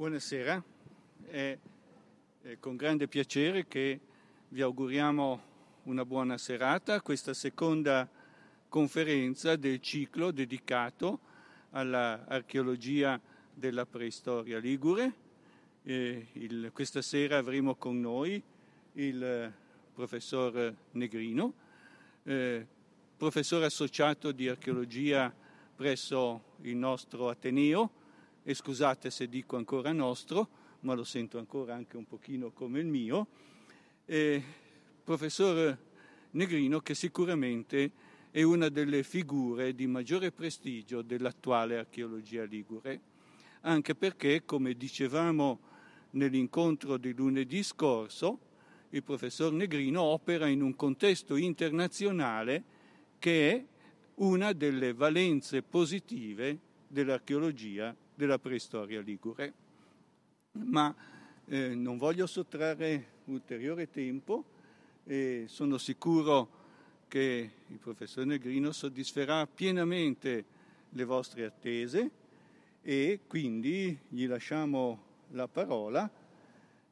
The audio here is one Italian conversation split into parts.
Buonasera, è, con grande piacere che vi auguriamo una buona serata a questa seconda conferenza del ciclo dedicato all'archeologia della preistoria ligure. Il, questa sera avremo con noi il professor Negrino, eh, professore associato di archeologia presso il nostro Ateneo e scusate se dico ancora nostro, ma lo sento ancora anche un pochino come il mio, eh, professor Negrino che sicuramente è una delle figure di maggiore prestigio dell'attuale archeologia ligure, anche perché, come dicevamo nell'incontro di lunedì scorso, il professor Negrino opera in un contesto internazionale che è una delle valenze positive dell'archeologia della preistoria ligure. Ma eh, non voglio sottrarre ulteriore tempo e sono sicuro che il professor Negrino soddisferà pienamente le vostre attese e quindi gli lasciamo la parola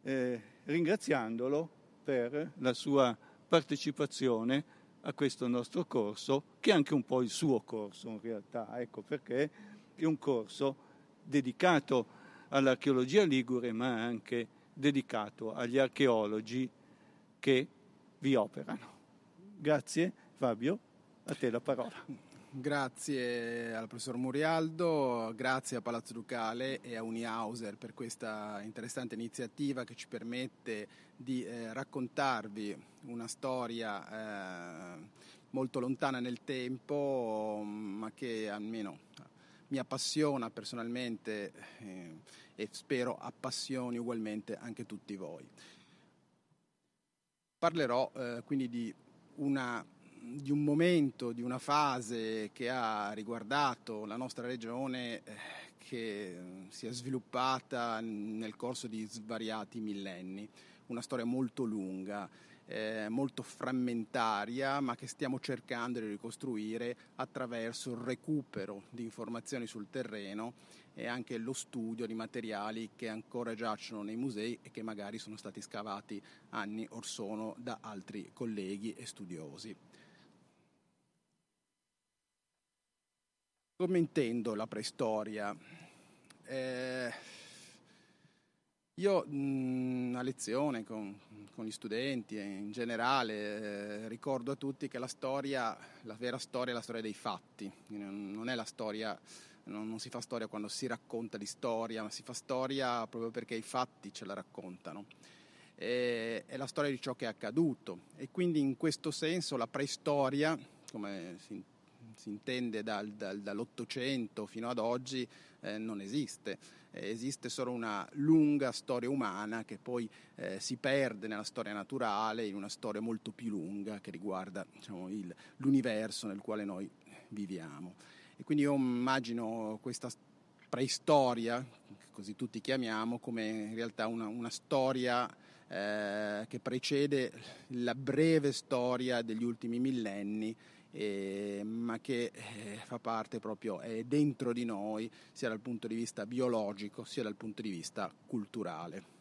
eh, ringraziandolo per la sua partecipazione a questo nostro corso, che è anche un po' il suo corso in realtà, ecco perché è un corso dedicato all'archeologia ligure, ma anche dedicato agli archeologi che vi operano. Grazie Fabio, a te la parola. Grazie al professor Murialdo, grazie a Palazzo Ducale e a Unihauser per questa interessante iniziativa che ci permette di eh, raccontarvi una storia eh, molto lontana nel tempo, ma che almeno mi appassiona personalmente eh, e spero appassioni ugualmente anche tutti voi. Parlerò eh, quindi di, una, di, un momento, di una fase che ha riguardato la nostra regione eh, che si è sviluppata nel corso di svariati millenni, una storia molto lunga eh, molto frammentaria, ma che stiamo cercando di ricostruire attraverso il recupero di informazioni sul terreno e anche lo studio di materiali che ancora giacciono nei musei e che magari sono stati scavati anni or sono da altri colleghi e studiosi. Come intendo la preistoria? Eh, io mh, a lezione con, con, gli studenti e in generale eh, ricordo a tutti che la storia, la vera storia è la storia dei fatti, non è la storia, non, non si fa storia quando si racconta di storia, ma si fa storia proprio perché i fatti ce la raccontano. E, è la storia di ciò che è accaduto e quindi in questo senso la preistoria, come si, si intende dal, dal, dall'Ottocento fino ad oggi, eh, non esiste eh, esiste solo una lunga storia umana che poi eh, si perde nella storia naturale in una storia molto più lunga che riguarda diciamo, il, l'universo nel quale noi viviamo. E quindi io immagino questa preistoria, così tutti chiamiamo, come in realtà una, una storia eh, che precede la breve storia degli ultimi millenni eh, ma che eh, fa parte proprio, è dentro di noi, sia dal punto di vista biologico sia dal punto di vista culturale.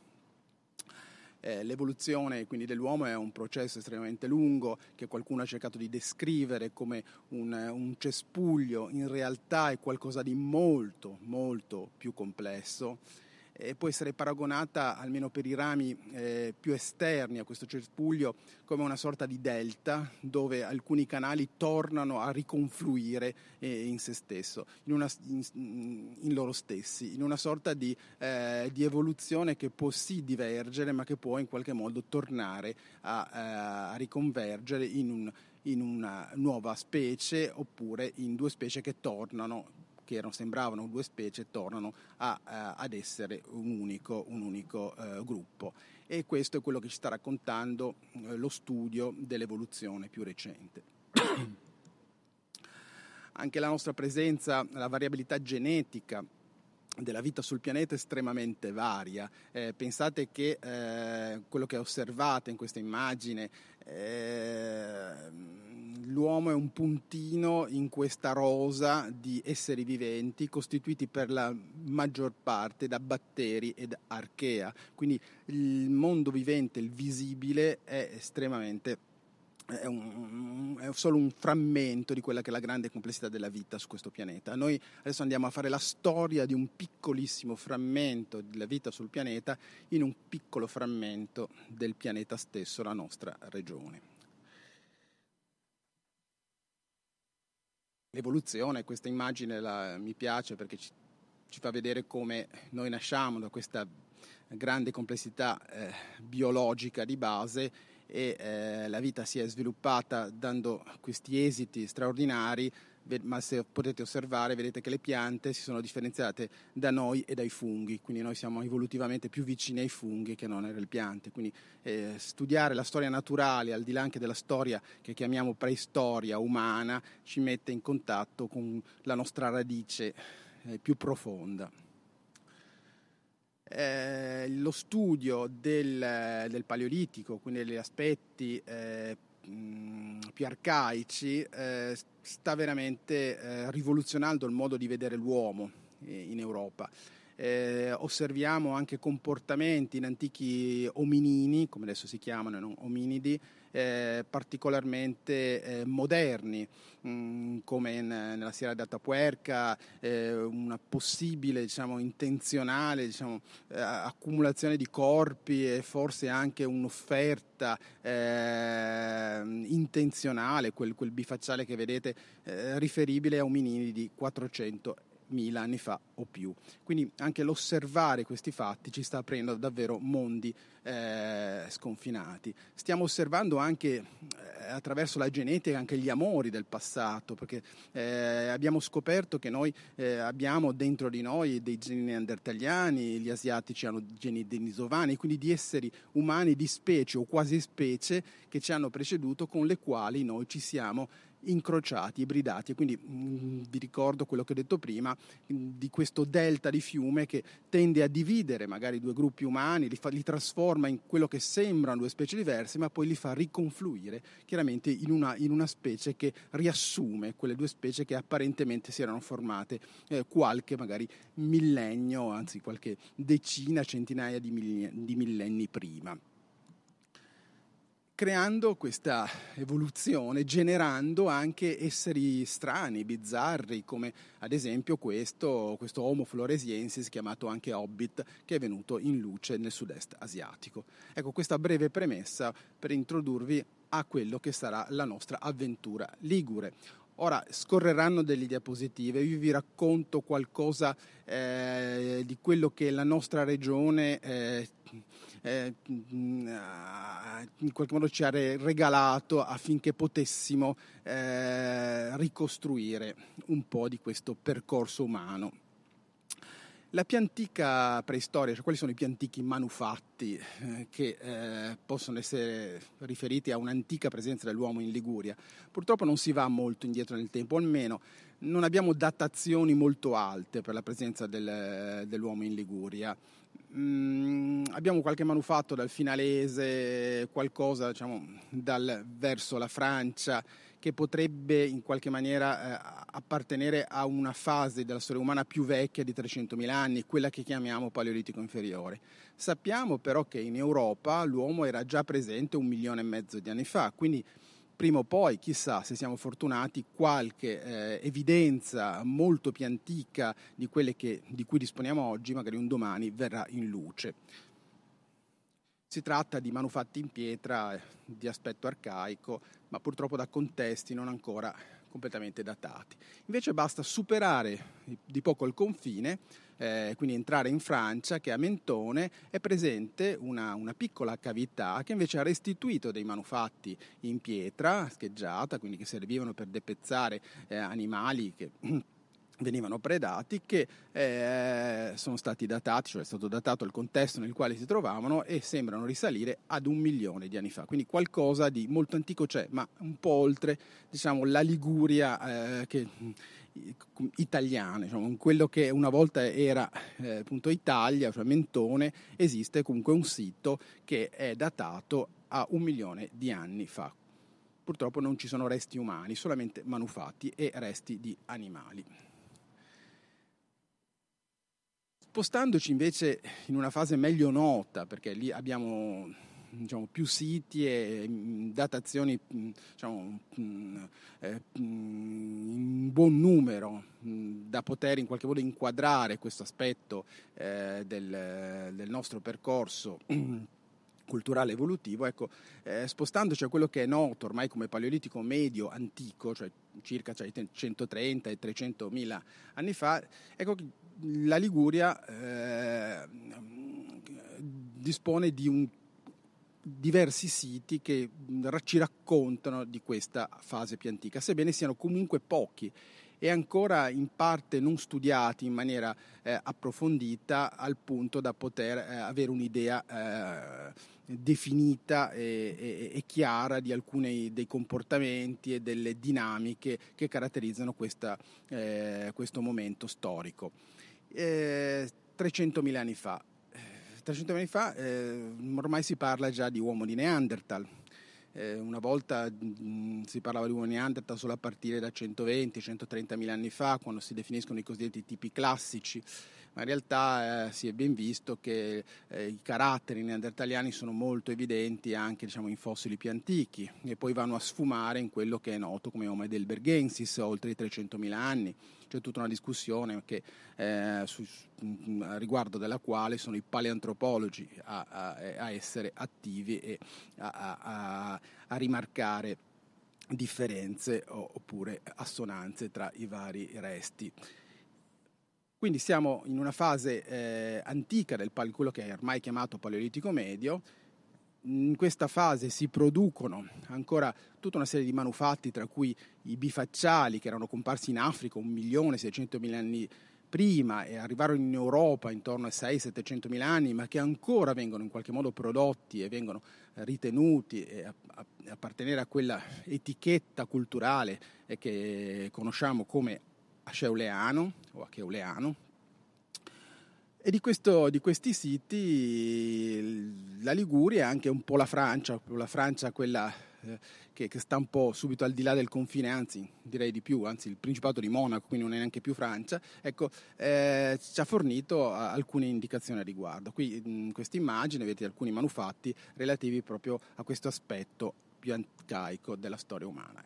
Eh, l'evoluzione quindi dell'uomo è un processo estremamente lungo che qualcuno ha cercato di descrivere come un, un cespuglio, in realtà è qualcosa di molto molto più complesso e può essere paragonata, almeno per i rami eh, più esterni a questo cespuglio, come una sorta di delta dove alcuni canali tornano a riconfluire eh, in se stesso, in, una, in, in, loro stessi, in una sorta di, eh, di, evoluzione che può sì divergere, ma che può in qualche modo tornare a, eh, a riconvergere in, un, in una nuova specie oppure in due specie che tornano che erano, sembravano due specie tornano a, a, ad essere un unico, un unico uh, gruppo. E questo è quello che ci sta raccontando uh, lo studio dell'evoluzione più recente. Anche la nostra presenza, la variabilità genetica della vita sul pianeta è estremamente varia. Eh, pensate che eh, quello che osservate in questa immagine eh, l'uomo è un puntino in questa rosa di esseri viventi costituiti per la maggior parte da batteri ed archea. Quindi il mondo vivente, il visibile, è estremamente è, un, è, solo un frammento di quella che è la grande complessità della vita su questo pianeta. Noi adesso andiamo a fare la storia di un piccolissimo frammento della vita sul pianeta in un piccolo frammento del pianeta stesso, la nostra regione. L'evoluzione, questa immagine la, mi piace perché ci, ci, fa vedere come noi nasciamo da questa grande complessità eh, biologica di base e eh, la vita si è sviluppata dando questi esiti straordinari, ma se potete osservare vedete che le piante si sono differenziate da noi e dai funghi, quindi noi siamo evolutivamente più vicini ai funghi che non alle piante, quindi eh, studiare la storia naturale al di là anche della storia che chiamiamo preistoria umana ci mette in contatto con la nostra radice eh, più profonda. Eh, lo studio del, del, paleolitico, quindi degli aspetti eh, più arcaici, eh, sta veramente eh, rivoluzionando il modo di vedere l'uomo eh, in Europa. Eh, osserviamo anche comportamenti in antichi ominini, come adesso si chiamano, non ominidi, eh, particolarmente eh, moderni, mh, mm, come in, nella Sierra d'Atapuerca, eh, una possibile, diciamo, intenzionale diciamo, eh, accumulazione di corpi e forse anche un'offerta eh, intenzionale, quel, quel, bifacciale che vedete, eh, riferibile a ominidi di 400 mila anni fa o più. Quindi anche l'osservare questi fatti ci sta aprendo davvero mondi eh, sconfinati. Stiamo osservando anche eh, attraverso la genetica anche gli amori del passato, perché eh, abbiamo scoperto che noi eh, abbiamo dentro di noi dei geni neandertaliani, gli asiatici hanno geni denisovani, quindi di esseri umani di specie o quasi specie che ci hanno preceduto con le quali noi ci siamo incrociati, ibridati. E quindi mh, mm, vi ricordo quello che ho detto prima mm, di questo delta di fiume che tende a dividere magari due gruppi umani, li, fa, li, trasforma in quello che sembrano due specie diverse, ma poi li fa riconfluire chiaramente in una, in una specie che riassume quelle due specie che apparentemente si erano formate eh, qualche magari millennio, anzi qualche decina, centinaia di millenni prima creando questa evoluzione, generando anche esseri strani, bizzarri, come ad esempio questo, questo Homo floresiensis chiamato anche Hobbit, che è venuto in luce nel sud-est asiatico. Ecco questa breve premessa per introdurvi a quello che sarà la nostra avventura ligure. Ora scorreranno delle diapositive, io vi racconto qualcosa eh, di quello che la nostra regione eh, eh, in qualche modo ci ha regalato affinché potessimo eh, ricostruire un po' di questo percorso umano. La più antica preistoria, cioè quali sono i più antichi manufatti eh, che eh, possono essere riferiti a un'antica presenza dell'uomo in Liguria? Purtroppo non si va molto indietro nel tempo, almeno non abbiamo datazioni molto alte per la presenza del, dell'uomo in Liguria. Mm, abbiamo qualche manufatto dal finalese, qualcosa diciamo, dal, verso la Francia che potrebbe in qualche maniera eh, appartenere a una fase della storia umana più vecchia di 300.000 anni, quella che chiamiamo Paleolitico inferiore. Sappiamo però che in Europa l'uomo era già presente un milione e mezzo di anni fa, quindi prima o poi, chissà se siamo fortunati, qualche eh, evidenza molto più antica di quelle che, di cui disponiamo oggi, magari un domani, verrà in luce. Si tratta di manufatti in pietra eh, di aspetto arcaico, ma purtroppo da contesti non ancora completamente datati. Invece basta superare di poco il confine, eh, quindi entrare in Francia, che a Mentone è presente una, una, piccola cavità che invece ha restituito dei manufatti in pietra scheggiata, quindi che servivano per depezzare eh, animali che venivano predati che eh, sono stati datati, cioè è stato datato il contesto nel quale si trovavano e sembrano risalire ad un milione di anni fa, quindi qualcosa di molto antico c'è, ma un po' oltre diciamo, la Liguria eh, che, italiana, diciamo, quello che una volta era eh, appunto Italia, cioè Mentone, esiste comunque un sito che è datato a un milione di anni fa. purtroppo non ci sono resti umani, solamente manufatti e resti di animali. Spostandoci invece in una fase meglio nota, perché lì abbiamo diciamo, più siti e mm, datazioni mm, diciamo, mm, eh, in buon numero da poter in qualche modo inquadrare questo aspetto eh, del, nostro percorso culturale evolutivo, ecco, eh, spostandoci a quello che è noto ormai come paleolitico medio antico, cioè circa cioè, 130 e 300 mila anni fa, ecco la Liguria eh, dispone di un diversi siti che ci raccontano di questa fase più antica, sebbene siano comunque pochi e ancora in parte non studiati in maniera eh, approfondita al punto da poter eh, avere un'idea eh, definita e, e, e, chiara di alcuni dei comportamenti e delle dinamiche che caratterizzano questa, eh, questo momento storico. 300.000 eh, anni fa 300 anni fa eh, ormai si parla già di uomo di Neanderthal. Eh, una volta mm, si parlava di uomo di Neanderthal solo a partire da 120-130 mila anni fa, quando si definiscono i cosiddetti tipi classici ma in realtà eh, si è ben visto che eh, i caratteri neandertaliani sono molto evidenti anche diciamo, in fossili più antichi e poi vanno a sfumare in quello che è noto come Homo heidelbergensis oltre i 300.000 anni. C'è tutta una discussione che, eh, su, a riguardo della quale sono i paleantropologi a, a, a essere attivi e a, a rimarcare differenze oppure assonanze tra i vari resti. Quindi siamo in una fase eh, antica del quello che è ormai chiamato Paleolitico Medio. In questa fase si producono ancora tutta una serie di manufatti, tra cui i bifacciali che erano comparsi in Africa un milione seicento-mila anni prima e arrivarono in Europa intorno ai 600-700 mila anni, ma che ancora vengono in qualche modo prodotti e vengono ritenuti e appartenere a quella etichetta culturale che conosciamo come Asceuleano o Acheuleano. E di, questo, di, questi siti la Liguria è anche un po' la Francia, la Francia quella eh, che, che, sta un po' subito al di là del confine, anzi direi di più, anzi il Principato di Monaco, quindi non è neanche più Francia, ecco, eh, ci ha fornito alcune indicazioni a riguardo. Qui in questa immagine vedete alcuni manufatti relativi proprio a questo aspetto più arcaico della storia umana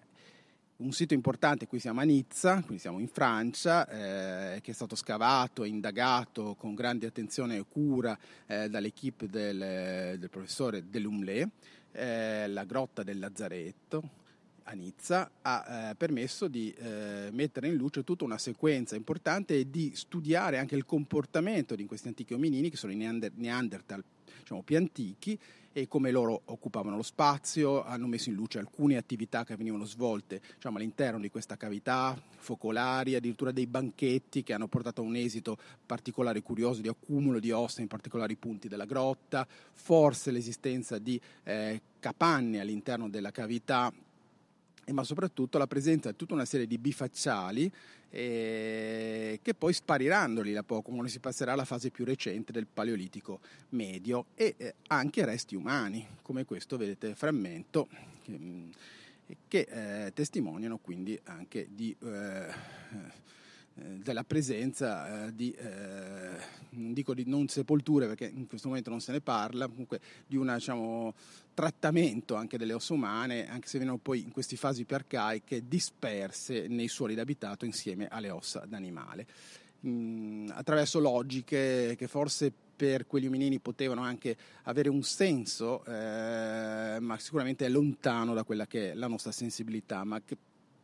un sito importante, qui siamo a Nizza, quindi siamo in Francia, eh, che è stato scavato e indagato con grande attenzione e cura eh, dall'equipe del, del professore Delumlé, eh, la grotta del Lazzaretto a Nizza ha eh, permesso di eh, mettere in luce tutta una sequenza importante e di studiare anche il comportamento di questi antichi ominini che sono i Neander- Neanderthal diciamo, più antichi e come loro occupavano lo spazio, hanno messo in luce alcune attività che venivano svolte diciamo, all'interno di questa cavità, focolari, addirittura dei banchetti che hanno portato a un esito particolare e curioso di accumulo di ossa in particolari punti della grotta, forse l'esistenza di eh, capanne all'interno della cavità ma soprattutto la presenza di tutta una serie di bifacciali eh, che poi spariranno lì da poco quando si passerà alla fase più recente del Paleolitico medio e eh, anche resti umani, come questo vedete frammento che, mm, che eh, testimoniano quindi anche di eh, della presenza eh, di, eh, non dico di non sepolture perché in questo momento non se ne parla, comunque di un diciamo, trattamento anche delle ossa umane, anche se vengono poi in queste fasi più arcaiche disperse nei suoli d'abitato insieme alle ossa d'animale. Mm, attraverso logiche che forse per quegli ominini potevano anche avere un senso, eh, ma sicuramente è lontano da quella che è la nostra sensibilità, ma che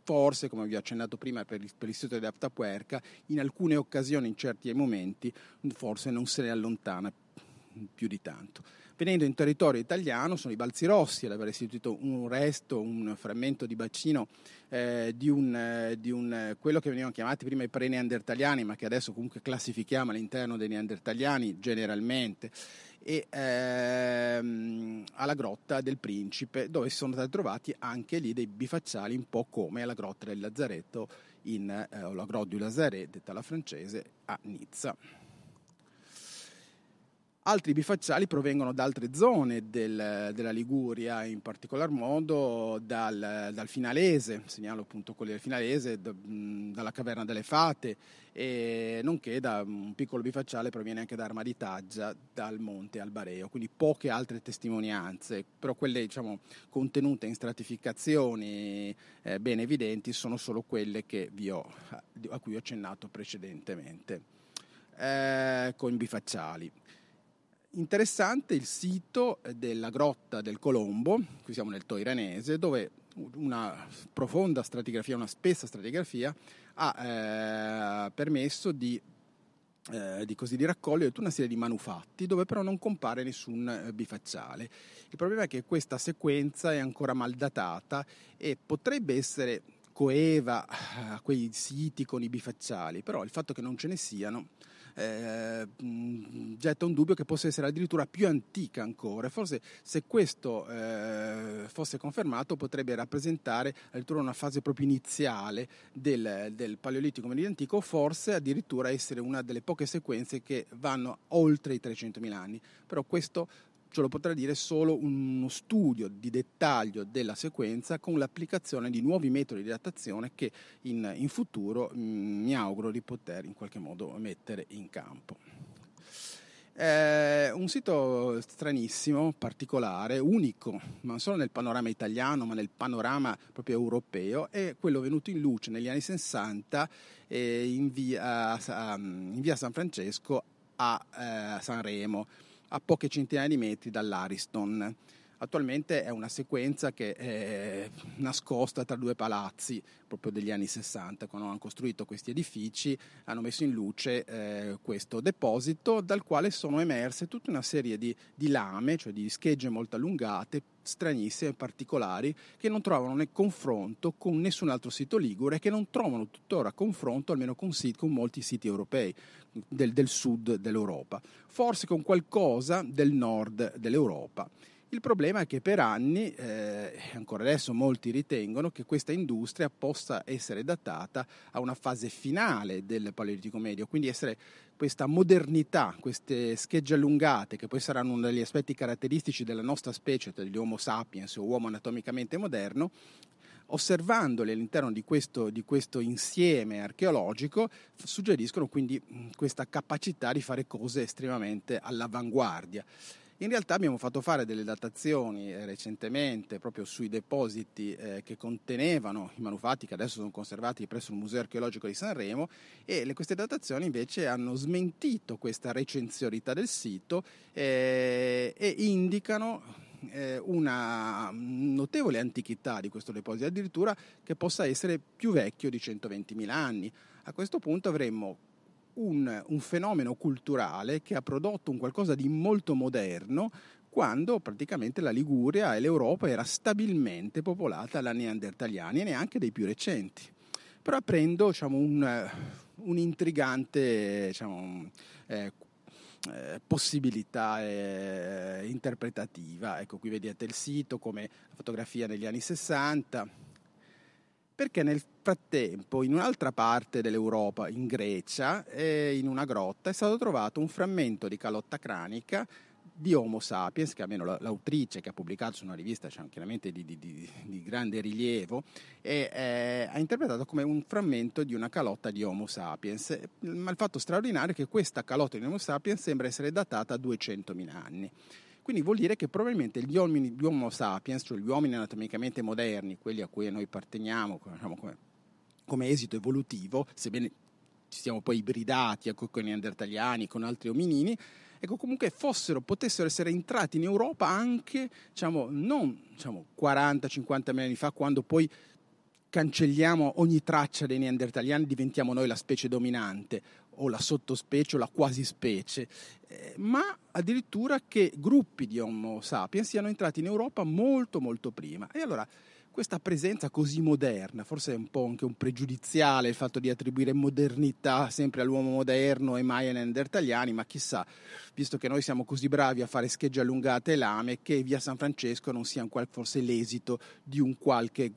forse, come vi ho accennato prima per, l'istituto di Aptapuerca, in alcune occasioni, in certi momenti, forse non se ne allontana più di tanto. Venendo in territorio italiano sono i Balzi Rossi ad aver istituito un resto, un frammento di bacino eh, di, un, eh, di un, quello che venivano chiamati prima i pre-neandertaliani, ma che adesso comunque classifichiamo all'interno dei neandertaliani generalmente e ehm, alla grotta del Principe, dove sono stati trovati anche lì dei bifacciali, un po' come alla grotta del Lazzaretto, in, eh, o la grotta du Lazaret, detta alla francese, a Nizza. Altri bifacciali provengono da altre zone del, della Liguria, in particolar modo dal, dal Finalese, segnalo appunto quelli del Finalese, da, dalla Caverna delle Fate, e nonché da un piccolo bifacciale proviene anche da Arma di Taggia, dal Monte Albareo, quindi poche altre testimonianze, però quelle diciamo, contenute in stratificazioni eh, ben evidenti sono solo quelle ho, a cui ho accennato precedentemente, eh, con bifacciali. Interessante il sito della grotta del Colombo, qui siamo nel Toiranese, dove una profonda stratigrafia, una spessa stratigrafia ha eh, permesso di, eh, di, così, di, raccogliere tutta una serie di manufatti dove però non compare nessun eh, bifacciale. Il problema è che questa sequenza è ancora mal datata e potrebbe essere coeva a quei siti con i bifacciali, però il fatto che non ce ne siano eh, getta un dubbio che possa essere addirittura più antica ancora. Forse se questo eh, fosse confermato potrebbe rappresentare addirittura una fase proprio iniziale del, del Paleolitico medio antico, forse addirittura essere una delle poche sequenze che vanno oltre i 300.000 anni. Però questo ce lo potrà dire solo uno studio di dettaglio della sequenza con l'applicazione di nuovi metodi di datazione che in, in futuro mh, mm, mi auguro di poter in qualche modo mettere in campo. È un sito stranissimo, particolare, unico, non solo nel panorama italiano, ma nel panorama proprio europeo, è quello venuto in luce negli anni 60 in via, in via San Francesco a eh, Sanremo a poche centinaia di metri dall'Ariston. Attualmente è una sequenza che è nascosta tra due palazzi, proprio degli anni 60, quando hanno costruito questi edifici, hanno messo in luce eh, questo deposito dal quale sono emerse tutta una serie di, di lame, cioè di schegge molto allungate, stranissime, particolari, che non trovano né confronto con nessun altro sito ligure, che non trovano tuttora confronto almeno con, con molti siti europei del, del sud dell'Europa, forse con qualcosa del nord dell'Europa. Il problema è che per anni, eh, ancora adesso molti ritengono che questa industria possa essere datata a una fase finale del Paleolitico medio, quindi essere questa modernità, queste schegge allungate, che poi saranno uno degli aspetti caratteristici della nostra specie, degli Homo sapiens o uomo anatomicamente moderno, osservandole all'interno di questo, di questo, insieme archeologico, suggeriscono quindi questa capacità di fare cose estremamente all'avanguardia. In realtà abbiamo fatto fare delle datazioni eh, recentemente proprio sui depositi eh, che contenevano i manufatti che adesso sono conservati presso il Museo archeologico di Sanremo e queste datazioni invece hanno smentito questa recenzionalità del sito eh, e indicano una notevole antichità di questo deposito, addirittura che possa essere più vecchio di 120.000 anni. A questo punto avremmo un, un fenomeno culturale che ha prodotto un qualcosa di molto moderno quando praticamente la Liguria e l'Europa era stabilmente popolata da neandertaliani e neanche dei più recenti. Però aprendo diciamo, un, un intrigante diciamo, eh, eh, possibilità eh, interpretativa. Ecco, qui vedete il sito come la fotografia negli anni 60, perché nel frattempo in un'altra parte dell'Europa, in Grecia, in una grotta, è stato trovato un frammento di calotta cranica di Homo sapiens, che almeno l'autrice che ha pubblicato su una rivista cioè, chiaramente di, di, di, di, grande rilievo, e, eh, ha interpretato come un frammento di una calotta di Homo sapiens. Ma il fatto straordinario è che questa calotta di Homo sapiens sembra essere datata a 200.000 anni. Quindi vuol dire che probabilmente gli uomini, gli Homo sapiens, cioè gli uomini anatomicamente moderni, quelli a cui noi apparteniamo diciamo, come, come, esito evolutivo, sebbene ci siamo poi ibridati ecco, con i neandertaliani, con altri ominini, ecco, comunque fossero, potessero essere entrati in Europa anche, diciamo, non diciamo, 40-50 anni fa, quando poi cancelliamo ogni traccia dei neandertaliani, diventiamo noi la specie dominante o la sottospecie o la quasi specie, eh, ma addirittura che gruppi di Homo sapiens siano entrati in Europa molto molto prima. E allora questa presenza così moderna, forse è un po' anche un pregiudiziale il fatto di attribuire modernità sempre all'uomo moderno e mai ai neandertaliani, ma chissà, visto che noi siamo così bravi a fare schegge allungate e lame, che via San Francesco non sia forse l'esito di un qualche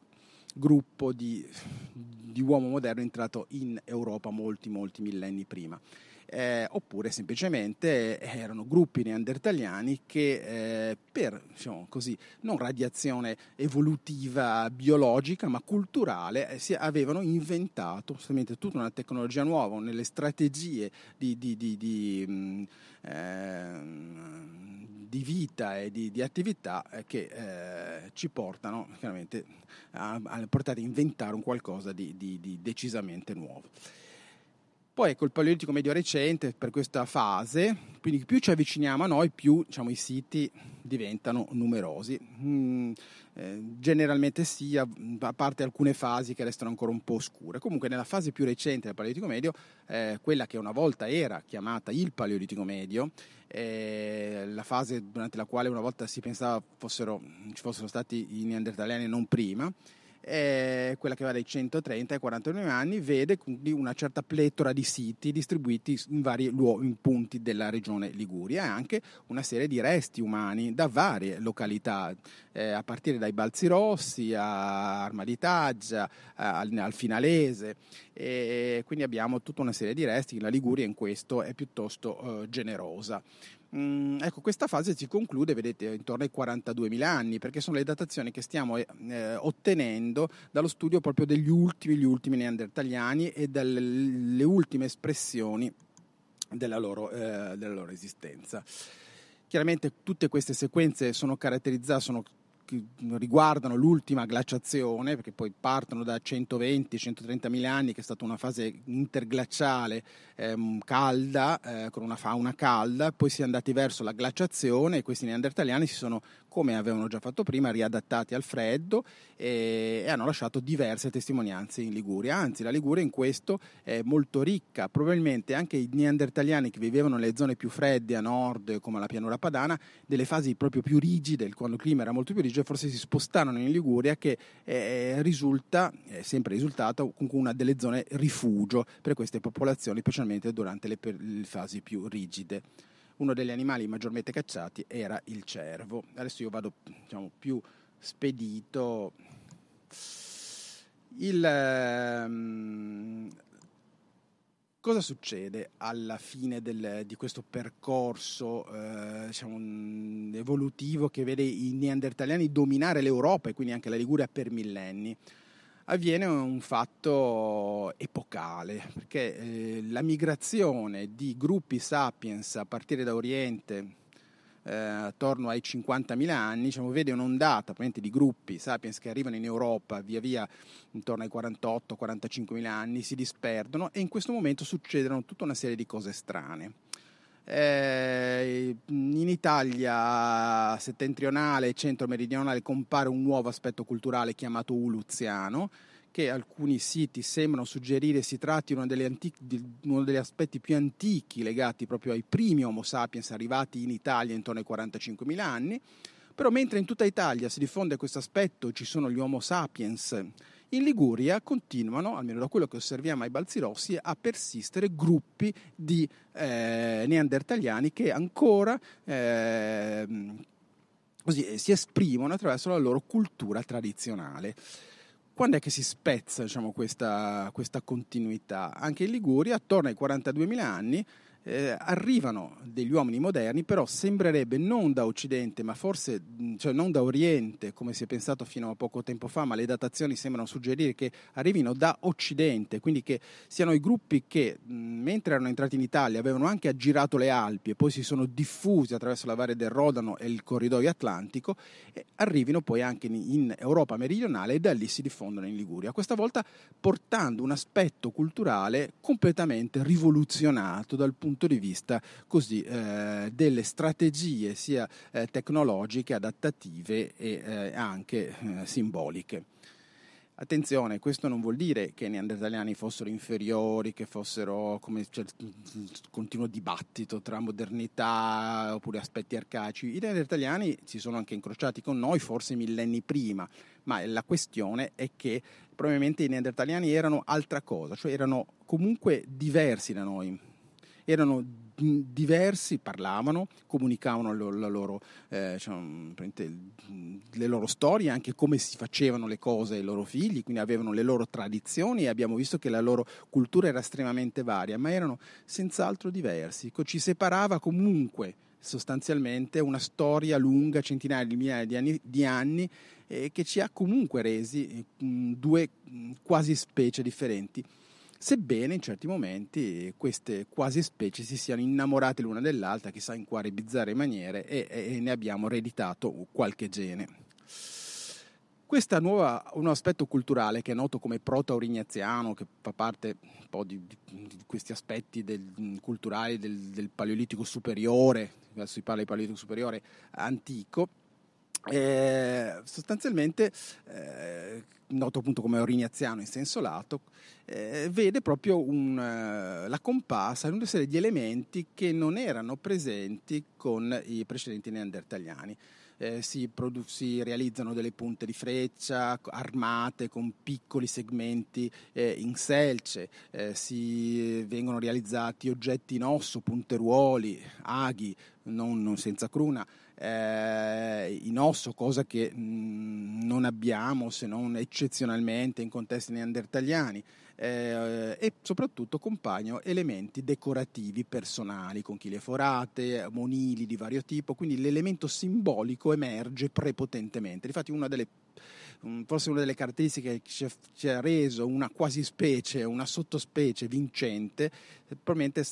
gruppo di, di uomo moderno entrato in Europa molti, molti millenni prima. Eh, oppure semplicemente erano gruppi neandertaliani che eh, per diciamo così, non radiazione evolutiva biologica ma culturale eh, avevano inventato tutta una tecnologia nuova nelle strategie di, di, di, di mh, mm, eh, di vita e di, di attività eh, che eh, ci portano chiaramente a, a, portare a inventare un qualcosa di, di, di decisamente nuovo. Poi il Paleolitico medio recente per questa fase, quindi più ci avviciniamo a noi, più diciamo, i siti diventano numerosi. Mm, eh, generalmente sì, a, a, parte alcune fasi che restano ancora un po' oscure. Comunque nella fase più recente del Paleolitico medio, eh, quella che una volta era chiamata il Paleolitico medio, eh, la fase durante la quale una volta si pensava fossero, ci fossero stati i neandertaliani non prima, eh, quella che va dai 130 ai 49 anni, vede quindi una certa pletora di siti distribuiti in vari luoghi, in punti della regione Liguria e anche una serie di resti umani da varie località, eh, a partire dai Balzi Rossi a Arma di Taggia, al, al Finalese. E quindi abbiamo tutta una serie di resti, la Liguria in questo è piuttosto eh, generosa. Mm, ecco, questa fase si conclude, vedete, intorno ai 42.000 anni, perché sono le datazioni che stiamo eh, ottenendo dallo studio proprio degli ultimi, gli ultimi neandertaliani e dalle ultime espressioni della loro, eh, della loro esistenza. Chiaramente tutte queste sequenze sono caratterizzate, sono riguardano l'ultima glaciazione, perché poi partono da 120-130 mila anni, che è stata una fase interglaciale ehm, calda, eh, con una fauna calda, poi si è andati verso la glaciazione e questi neandertaliani si sono come avevano già fatto prima, riadattati al freddo e, hanno lasciato diverse testimonianze in Liguria. Anzi, la Liguria in questo è molto ricca. Probabilmente anche i neandertaliani che vivevano nelle zone più fredde a nord, come la pianura padana, delle fasi proprio più rigide, quando il clima era molto più rigido, forse si spostarono in Liguria, che eh, risulta, è sempre risultato, comunque una delle zone rifugio per queste popolazioni, specialmente durante le, le fasi più rigide uno degli animali maggiormente cacciati era il cervo. Adesso io vado diciamo, più spedito. Il, ehm, cosa succede alla fine del, di questo percorso eh, diciamo, evolutivo che vede i neandertaliani dominare l'Europa e quindi anche la Liguria per millenni? Avviene un fatto epocale, perché eh, la migrazione di gruppi sapiens a partire da Oriente eh, attorno ai 50.000 anni, diciamo, vede un'ondata di gruppi sapiens che arrivano in Europa via via intorno ai 48-45.000 anni, si disperdono e in questo momento succedono tutta una serie di cose strane. Eh, in Italia settentrionale e centro-meridionale compare un nuovo aspetto culturale chiamato uluziano, che alcuni siti sembrano suggerire si tratti uno, antichi, di uno degli aspetti più antichi legati proprio ai primi Homo sapiens arrivati in Italia intorno ai 45.000 anni. Però mentre in tutta Italia si diffonde questo aspetto, ci sono gli Homo sapiens in Liguria continuano, almeno da quello che osserviamo ai Balzi Rossi, a persistere gruppi di eh, neandertaliani che ancora eh, così, si esprimono attraverso la loro cultura tradizionale. Quando è che si spezza diciamo, questa, questa continuità? Anche in Liguria, attorno ai 42.000 anni, eh, arrivano degli uomini moderni, però sembrerebbe non da Occidente, ma forse cioè non da Oriente, come si è pensato fino a poco tempo fa, ma le datazioni sembrano suggerire che arrivino da Occidente, quindi che siano i gruppi che mentre erano entrati in Italia avevano anche aggirato le Alpi e poi si sono diffusi attraverso la valle del Rodano e il corridoio atlantico, e arrivino poi anche in Europa meridionale e da lì si diffondono in Liguria. Questa volta portando un aspetto culturale completamente rivoluzionato dal punto punto di vista così, eh, delle strategie sia eh, tecnologiche, adattative e eh, anche eh, simboliche. Attenzione, questo non vuol dire che i neandertaliani fossero inferiori, che fossero come c'è il continuo dibattito tra modernità oppure aspetti arcaici. I neandertaliani si sono anche incrociati con noi forse millenni prima, ma la questione è che probabilmente i neandertaliani erano altra cosa, cioè erano comunque diversi da noi erano diversi, parlavano, comunicavano loro, eh, diciamo, le loro storie, anche come si facevano le cose ai loro figli, quindi avevano le loro tradizioni e abbiamo visto che la loro cultura era estremamente varia, ma erano senz'altro diversi. Ci separava comunque sostanzialmente una storia lunga, centinaia di migliaia di anni, di anni eh, che ci ha comunque resi mh, due mh, quasi specie differenti sebbene in certi momenti queste quasi specie si siano innamorate l'una dell'altra, chissà in quali bizzarre maniere, e, e ne abbiamo ereditato qualche gene. Questo un aspetto culturale che è noto come proto-aurignaziano, che fa parte un po' di, di questi aspetti del, culturali del, del, paleolitico superiore, adesso si parla di paleolitico superiore antico, eh, sostanzialmente eh, noto appunto come orignaziano in senso lato, eh, vede proprio un, uh, la comparsa di una serie di elementi che non erano presenti con i precedenti neandertaliani. Eh, si, produ- si, realizzano delle punte di freccia armate con piccoli segmenti eh, in selce, eh, si vengono realizzati oggetti in osso, punteruoli, aghi, non, non senza cruna, eh, in osso, cosa che mh, mm, non abbiamo se non eccezionalmente in contesti neandertaliani. Eh, e soprattutto compaiono elementi decorativi personali, conchiglie forate, monili di vario tipo, quindi l'elemento simbolico emerge prepotentemente. Infatti una delle forse una delle caratteristiche che ci ha reso una quasi specie, una sottospecie vincente, probabilmente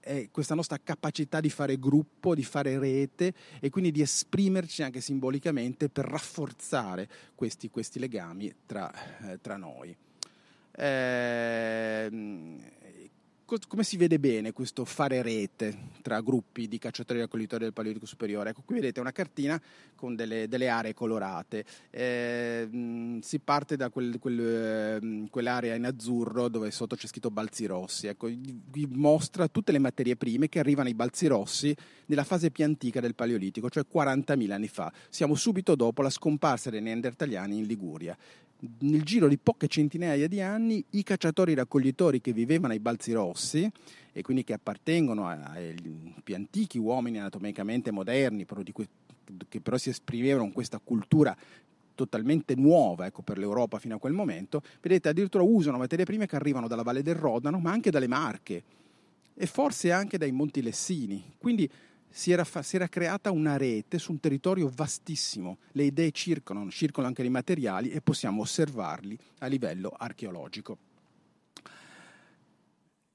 è questa nostra capacità di fare gruppo, di fare rete e quindi di esprimerci anche simbolicamente per rafforzare questi, questi legami tra, eh, tra noi. Eh, come si vede bene questo fare rete tra gruppi di cacciatori e raccoglitori del Paleolitico Superiore? Ecco, qui vedete una cartina con delle, delle aree colorate. Eh, si parte da quel, quel, ehm, quell'area in azzurro dove sotto c'è scritto Balzi Rossi. Ecco, vi mostra tutte le materie prime che arrivano ai Balzi Rossi nella fase più antica del Paleolitico, cioè 40.000 anni fa. Siamo subito dopo la scomparsa dei neandertaliani in Liguria nel giro di poche centinaia di anni i cacciatori raccoglitori che vivevano ai Balzi Rossi e quindi che appartengono ai più antichi uomini anatomicamente moderni, però que- che però si esprimevano con questa cultura totalmente nuova ecco, per l'Europa fino a quel momento, vedete addirittura usano materie prime che arrivano dalla Valle del Rodano, ma anche dalle Marche e forse anche dai Monti Lessini. Quindi si era, fa- si era, creata una rete su un territorio vastissimo, le idee circolano, circolano anche i materiali e possiamo osservarli a livello archeologico.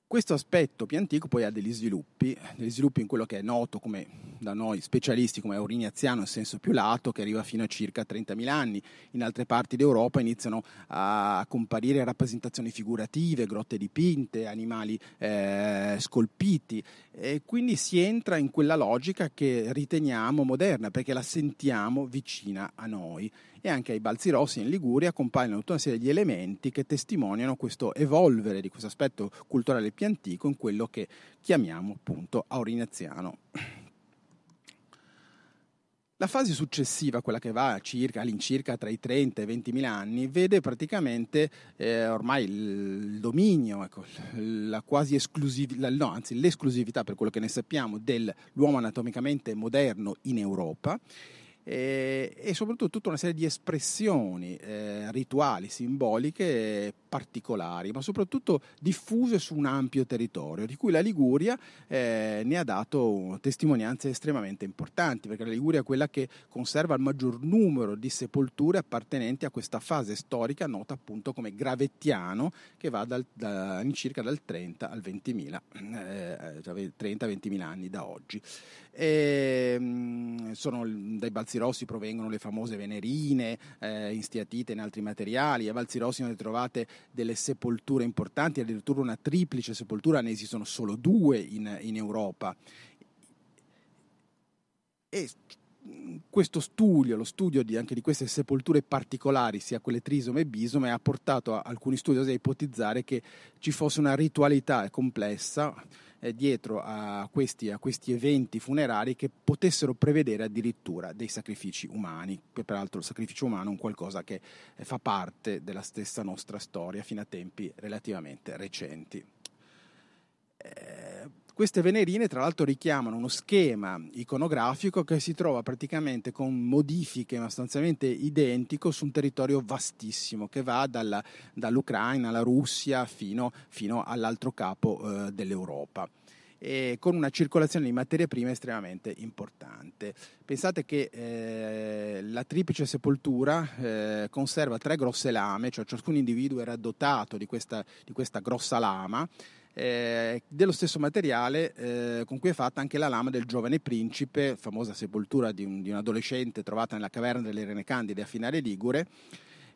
Questo aspetto più antico poi ha degli sviluppi, degli sviluppi in quello che è noto come, da noi specialisti come aurignaziano in senso più lato, che arriva fino a circa 30.000 anni. In altre parti d'Europa iniziano a comparire rappresentazioni figurative, grotte dipinte, animali eh, scolpiti e quindi si entra in quella logica che riteniamo moderna perché la sentiamo vicina a noi e anche ai Balzi Rossi in Liguria compaiono tutta una serie di elementi che testimoniano questo evolvere di questo aspetto culturale più antico in quello che chiamiamo appunto aurinaziano. La fase successiva, quella che va circa, all'incirca tra i 30 e i 20 mila anni, vede praticamente eh, ormai il dominio, ecco, la quasi esclusività, no, anzi l'esclusività per quello che ne sappiamo dell'uomo anatomicamente moderno in Europa eh, e soprattutto tutta una serie di espressioni eh, rituali, simboliche particolari, ma soprattutto diffuse su un ampio territorio, di cui la Liguria eh, ne ha dato testimonianze estremamente importanti, perché la Liguria è quella che conserva il maggior numero di sepolture appartenenti a questa fase storica nota appunto come Gravettiano, che va dal, da, circa dal 30 al 20.000, eh, 30-20.000 cioè anni da oggi. E, ehm, sono, dai Balzi Rossi provengono le famose venerine eh, instiatite in altri materiali, a Balzi Rossi ne trovate delle sepolture importanti, addirittura una triplice sepoltura, ne esistono solo due in, in Europa. E questo studio, lo studio di, anche di queste sepolture particolari, sia quelle trisome e bisome, ha portato a alcuni studiosi a ipotizzare che ci fosse una ritualità complessa eh, dietro a questi, a questi, eventi funerari che potessero prevedere addirittura dei sacrifici umani, che peraltro il sacrificio umano è un qualcosa che eh, fa parte della stessa nostra storia fino a tempi relativamente recenti. Eh, Queste venerine tra l'altro richiamano uno schema iconografico che si trova praticamente con modifiche sostanzialmente identico su un territorio vastissimo che va dalla, dall'Ucraina alla Russia fino, fino all'altro capo eh, dell'Europa con una circolazione di materie prime estremamente importante. Pensate che eh, la triplice sepoltura eh, conserva tre grosse lame, cioè ciascun individuo era dotato di questa, di questa grossa lama, eh, dello stesso materiale eh, con cui è fatta anche la lama del giovane principe, famosa sepoltura di un, di un adolescente trovata nella caverna delle Rene Candide a Finale Ligure,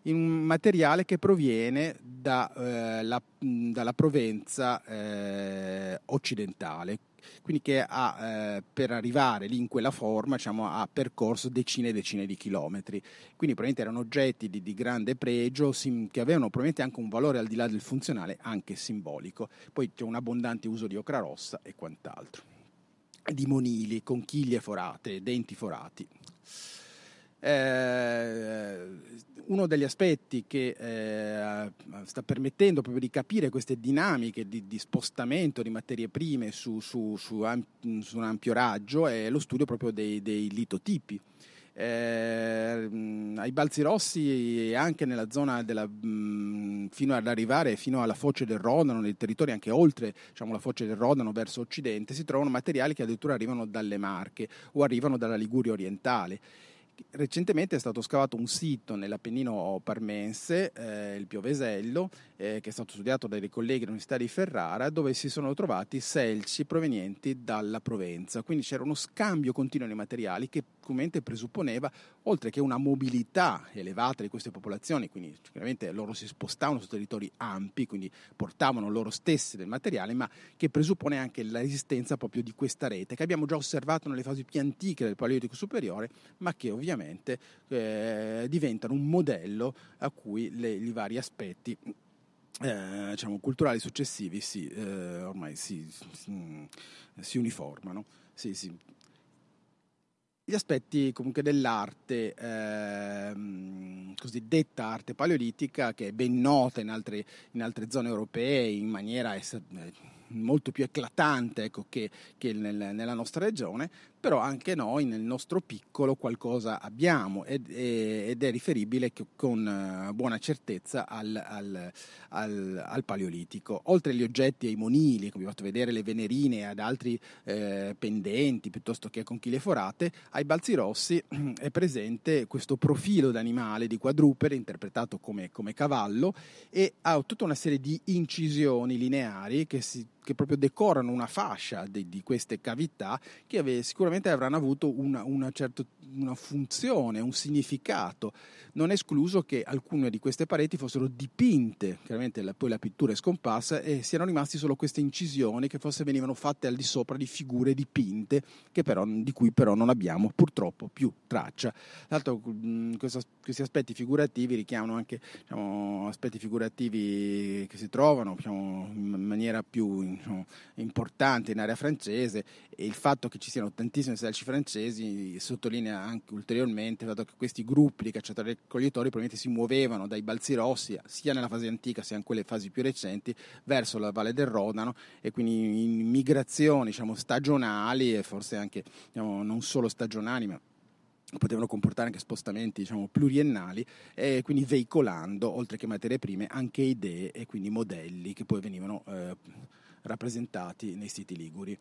in un materiale che proviene da, eh, la, dalla Provenza eh, occidentale, quindi che ha, eh, per arrivare lì in quella forma diciamo, ha percorso decine e decine di chilometri. Quindi probabilmente erano oggetti di, di grande pregio sim, che avevano probabilmente anche un valore al di là del funzionale, anche simbolico. Poi c'è un abbondante uso di ocra rossa e quant'altro. Di monili, conchiglie forate, denti forati. Eh, uno degli aspetti che eh, sta permettendo proprio di capire queste dinamiche di, di spostamento di materie prime su, su, su, su, un ampio raggio è lo studio proprio dei, dei litotipi. Eh, ai Balzi Rossi e anche nella zona della, mh, fino ad arrivare fino alla foce del Rodano, nei territori anche oltre diciamo, la foce del Rodano verso occidente, si trovano materiali che addirittura arrivano dalle Marche o arrivano dalla Liguria orientale Recentemente è stato scavato un sito nell'Appennino parmense, eh, il Piovesello, eh, che è stato studiato dai colleghi dell'Università di Ferrara, dove si sono trovati selci provenienti dalla Provenza. Quindi c'era uno scambio continuo di materiali che comunemente presupponeva, oltre che una mobilità elevata di queste popolazioni, quindi sicuramente loro si spostavano su territori ampi, quindi portavano loro stessi del materiale, ma che presuppone anche la resistenza proprio di questa rete, che abbiamo già osservato nelle fasi più antiche del Paleolitico superiore, ma che ovviamente eh, diventano un modello a cui le, i vari aspetti eh, diciamo, culturali successivi si, eh, ormai si, si, si uniformano. Sì. Gli aspetti comunque dell'arte, ehm, cosiddetta arte paleolitica, che è ben nota in altre, in altre zone europee in maniera molto più eclatante ecco, che, che nel, nella nostra regione, però anche noi nel nostro piccolo qualcosa abbiamo ed, ed è riferibile con eh, buona certezza al, al, al, al, paleolitico. Oltre agli oggetti e ai monili, come vi ho fatto vedere le venerine ad altri eh, pendenti piuttosto che conchiglie forate, ai balzi rossi è presente questo profilo d'animale di quadrupede interpretato come, come cavallo e ha tutta una serie di incisioni lineari che si che proprio decorano una fascia di, di queste cavità che ave, sicuramente avranno avuto una, una, certo, una funzione, un significato. Non è escluso che alcune di queste pareti fossero dipinte, chiaramente la, poi la pittura è scomparsa e siano rimasti solo queste incisioni che forse venivano fatte al di sopra di figure dipinte però, di cui però non abbiamo purtroppo più traccia. Tra l'altro questi aspetti figurativi richiamano anche diciamo, aspetti figurativi che si trovano diciamo, in maniera più diciamo, importante in area francese e il fatto che ci siano tantissime selci francesi sottolinea anche ulteriormente il fatto che questi gruppi di cacciatori e raccoglitori probabilmente si muovevano dai balzi rossi sia nella fase antica sia in quelle fasi più recenti verso la valle del Rodano e quindi in migrazioni diciamo, stagionali e forse anche diciamo, non solo stagionali ma potevano comportare anche spostamenti diciamo, pluriennali e quindi veicolando oltre che materie prime anche idee e quindi modelli che poi venivano eh, rappresentati nei siti liguri.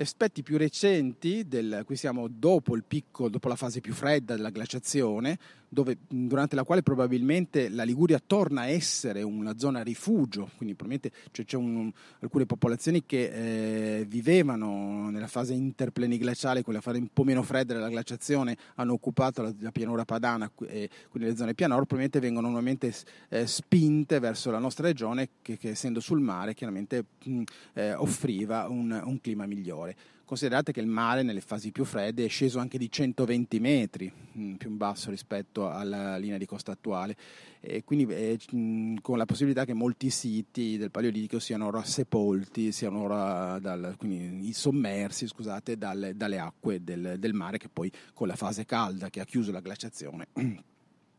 Aspetti più recenti, del, qui siamo dopo il picco, dopo la fase più fredda della glaciazione, dove, durante la quale probabilmente la Liguria torna a essere una zona rifugio, quindi probabilmente cioè, c'è un, alcune popolazioni che eh, vivevano nella fase interpleniglaciale, quella fase un po' meno fredda della glaciazione, hanno occupato la, la pianura padana e quindi le zone pianoro, probabilmente vengono nuovamente eh, spinte verso la nostra regione che, che essendo sul mare chiaramente mh, eh, offriva un, un clima migliore. Considerate che il mare nelle fasi più fredde è sceso anche di 120 metri mm, più in basso rispetto alla linea di costa attuale. E quindi eh, mm, con la possibilità che molti siti del Paleolitico siano ora sepolti, siano dal, quindi sommersi scusate, dalle, dalle acque del, del mare che poi con la fase calda che ha chiuso la glaciazione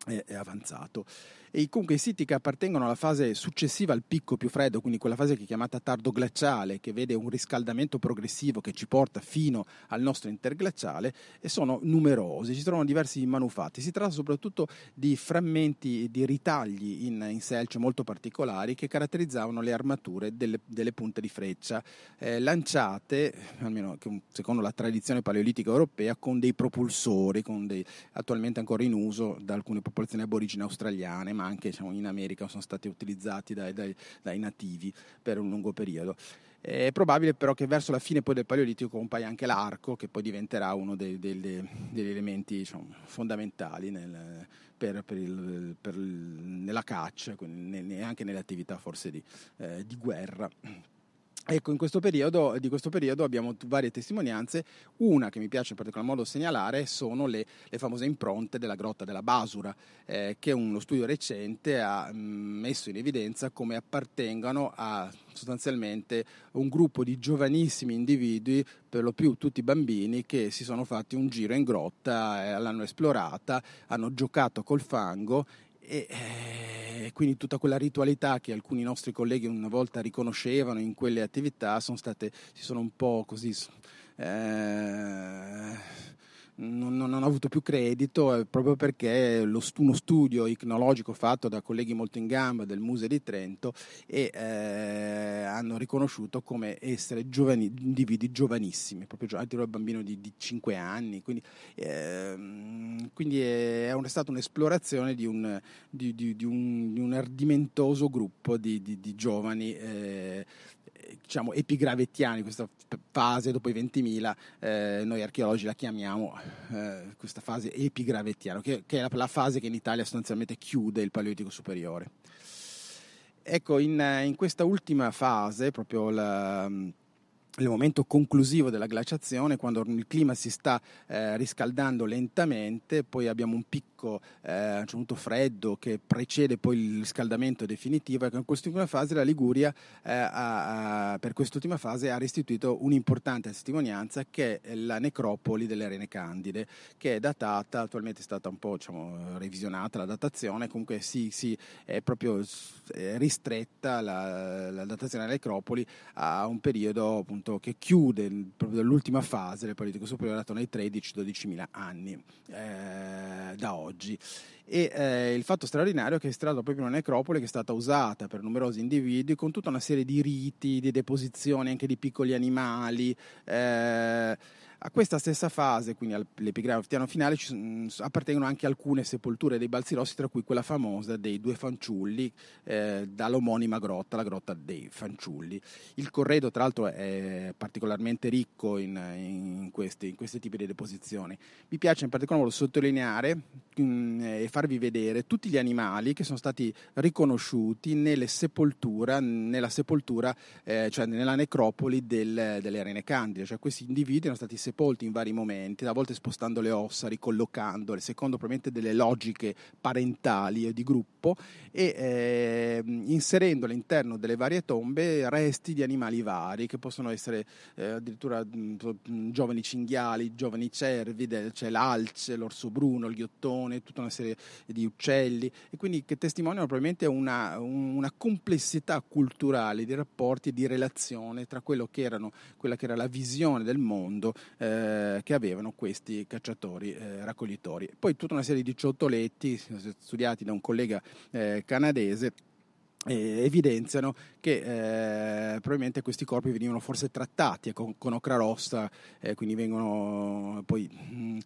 è avanzato e comunque i siti che appartengono alla fase successiva al picco più freddo, quindi quella fase che è chiamata tardo glaciale, che vede un riscaldamento progressivo che ci porta fino al nostro interglaciale, e sono numerosi, ci trovano diversi manufatti. Si tratta soprattutto di frammenti di ritagli in, in selce molto particolari che caratterizzavano le armature delle, delle punte di freccia, eh, lanciate, almeno secondo la tradizione paleolitica europea, con dei propulsori, con dei, attualmente ancora in uso da alcune popolazioni aborigene australiane ma anche diciamo, in America sono stati utilizzati dai, dai, dai nativi per un lungo periodo. È probabile però che verso la fine del Paleolitico compaia anche l'arco, che poi diventerà uno dei, dei, degli elementi diciamo, fondamentali nel, per, per il, per il, nella caccia e anche nelle attività forse di, eh, di guerra. Ecco, in questo periodo, di questo periodo abbiamo varie testimonianze. Una che mi piace in particolar modo segnalare sono le, le famose impronte della grotta della Basura, eh, che uno studio recente ha mm, messo in evidenza come appartengano a sostanzialmente un gruppo di giovanissimi individui, per lo più tutti bambini, che si sono fatti un giro in grotta, eh, l'hanno esplorata, hanno giocato col fango e eh, quindi tutta quella ritualità che alcuni nostri colleghi una volta riconoscevano in quelle attività sono state, si sono un po' così eh, non, non, hanno avuto più credito eh, proprio perché lo, uno studio icnologico fatto da colleghi molto in gamba del Museo di Trento e, eh, hanno riconosciuto come essere giovani, individui giovanissimi, proprio addirittura bambino di, di 5 anni, quindi, eh, quindi è, è, stata un'esplorazione di un, di, di, un, un ardimentoso gruppo di, giovani eh, diciamo, epigravettiani, questa fase dopo i 20.000, eh, noi archeologi la chiamiamo eh, questa fase epigravettiana, che, che, è la, la fase che in Italia sostanzialmente chiude il Paleolitico superiore. Ecco, in, in questa ultima fase, proprio la, il momento conclusivo della glaciazione, quando il clima si sta eh, riscaldando lentamente, poi abbiamo un picco eh, a un freddo che precede poi il riscaldamento definitivo. Ecco, in quest'ultima fase la Liguria, eh, ha, per quest'ultima fase, ha restituito un'importante testimonianza che è la necropoli delle Arene Candide, che è datata, attualmente è stata un po' diciamo, revisionata la datazione, comunque sì, sì, è proprio ristretta la, la datazione delle necropoli a un periodo appunto appunto, che chiude proprio l'ultima fase del politico superiore attorno ai 13-12 mila anni eh, da oggi. E eh, il fatto straordinario è che si tratta proprio una necropoli che è stata usata per numerosi individui con tutta una serie di riti, di deposizioni anche di piccoli animali. Eh, a questa stessa fase, quindi all'epigraftiano finale, mh, appartengono anche alcune sepolture dei Balzi Rossi, tra cui quella famosa dei due fanciulli eh, dall'omonima grotta, la grotta dei fanciulli. Il corredo, tra l'altro, è particolarmente ricco in, in, questi, in questi, tipi di deposizioni. Mi piace in particolar modo sottolineare mh, e farvi vedere tutti gli animali che sono stati riconosciuti sepoltura, nella sepoltura, eh, cioè nella necropoli del, delle Arene Candide, cioè questi individui erano stati sepolti sepolti in vari momenti, a volte spostando le ossa, ricollocandole, secondo probabilmente delle logiche parentali e di gruppo, e eh, inserendo all'interno delle varie tombe resti di animali vari, che possono essere eh, addirittura mh, mm, giovani cinghiali, giovani cervi, c'è l'alce, l'orso bruno, il ghiottone, tutta una serie di uccelli, e quindi che testimoniano probabilmente una, una complessità culturale di rapporti e di relazione tra quello che erano, quella che era la visione del mondo eh, che avevano questi cacciatori eh, raccoglitori. Poi tutta una serie di ciotoletti studiati da un collega eh, canadese eh, evidenziano che eh, probabilmente questi corpi venivano forse trattati con, con ocra rossa, eh, quindi vengono poi, mh, mm,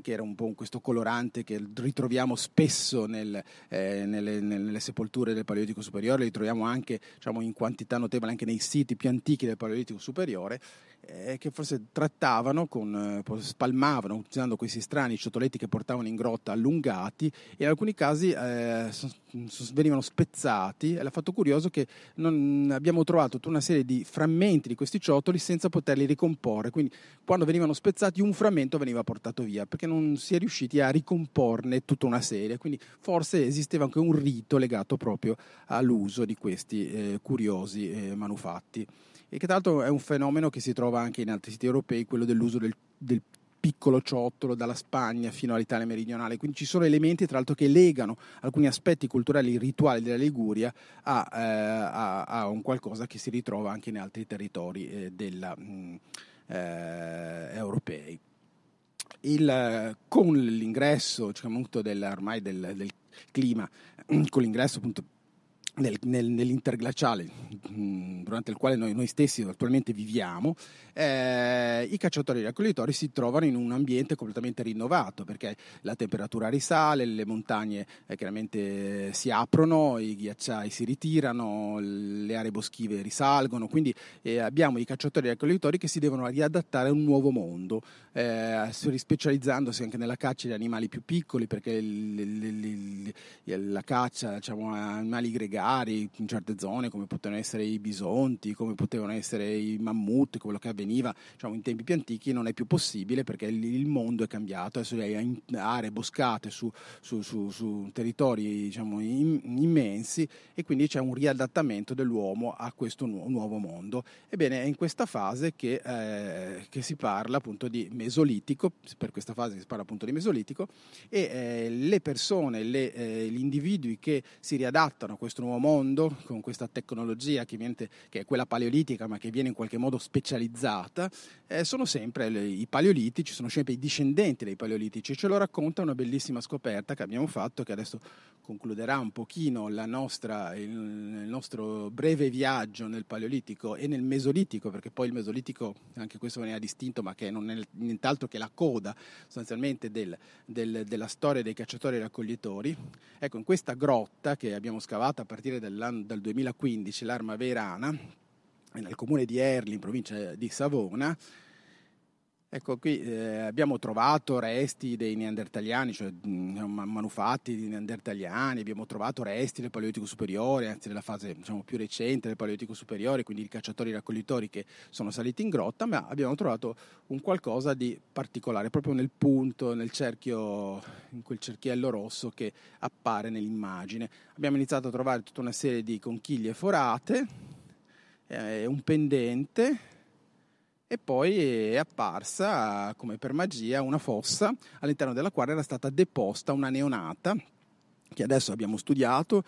che era un po' questo colorante che ritroviamo spesso nel, eh, nelle, nelle, sepolture del Paleolitico superiore, li troviamo anche diciamo, in quantità notevole anche nei siti più antichi del Paleolitico superiore eh, che forse trattavano, con, eh, spalmavano utilizzando questi strani ciotoletti che portavano in grotta allungati e in alcuni casi eh, venivano spezzati. E l'ha fatto curioso che abbiamo trovato tutta una serie di frammenti di questi ciotoli senza poterli ricomporre. Quindi quando venivano spezzati un frammento veniva portato via perché non si è riusciti a ricomporne tutta una serie. Quindi forse esisteva anche un rito legato proprio all'uso di questi eh, curiosi eh, manufatti e che tra l'altro è un fenomeno che si trova anche in altri siti europei, quello dell'uso del, del piccolo ciottolo dalla Spagna fino all'Italia meridionale, quindi ci sono elementi tra l'altro che legano alcuni aspetti culturali rituali della Liguria a, eh, a, a un qualcosa che si ritrova anche in altri territori eh, della, mh, mm, eh, europei. Il, con l'ingresso diciamo, del, ormai del, del clima, con l'ingresso appunto nel, nel, nell'interglaciale mm, durante il quale noi, noi stessi attualmente viviamo, eh, i cacciatori e i raccoglitori si trovano in un ambiente completamente rinnovato perché la temperatura risale, le montagne eh, chiaramente si aprono, i ghiacciai si ritirano, le aree boschive risalgono, quindi eh, abbiamo i cacciatori e i raccoglitori che si devono riadattare a un nuovo mondo, eh, rispecializzandosi anche nella caccia di animali più piccoli perché l, l, l, la caccia diciamo, a animali gregari magari in certe zone come potevano essere i bisonti, come potevano essere i mammut, quello che avveniva diciamo, in tempi più antichi non è più possibile perché il, mondo è cambiato, adesso hai aree boscate su, su, su, su territori diciamo, in, immensi e quindi c'è un riadattamento dell'uomo a questo nu- nuovo mondo. Ebbene è in questa fase che, eh, che, si parla appunto di mesolitico, per questa fase si parla appunto di mesolitico e eh, le persone, le, eh, gli individui che si riadattano a questo nuovo nuovo mondo, con questa tecnologia che, viene, che, è quella paleolitica ma che viene in qualche modo specializzata, eh, sono sempre le, i paleolitici, sono sempre i discendenti dei paleolitici. Ce lo racconta una bellissima scoperta che abbiamo fatto, che adesso concluderà un pochino nostra, il, il, nostro breve viaggio nel paleolitico e nel mesolitico, perché poi il mesolitico, anche questo veniva distinto, ma che non è nient'altro che la coda sostanzialmente del, del, della storia dei cacciatori e raccoglitori. Ecco, in questa grotta che abbiamo scavato a partire dal 2015, l'Arma Verana, nel comune di Erli, in provincia di Savona, Ecco, qui eh, abbiamo trovato resti dei neandertaliani, cioè mh, manufatti di neandertaliani, abbiamo trovato resti del Paleolitico superiore, anzi della fase diciamo, più recente del Paleolitico superiore, quindi i cacciatori e raccoglitori che sono saliti in grotta, ma abbiamo trovato un qualcosa di particolare, proprio nel punto, nel cerchio, in quel cerchiello rosso che appare nell'immagine. Abbiamo iniziato a trovare tutta una serie di conchiglie forate, eh, un pendente e poi è apparsa come per magia una fossa all'interno della quale era stata deposta una neonata che adesso abbiamo studiato,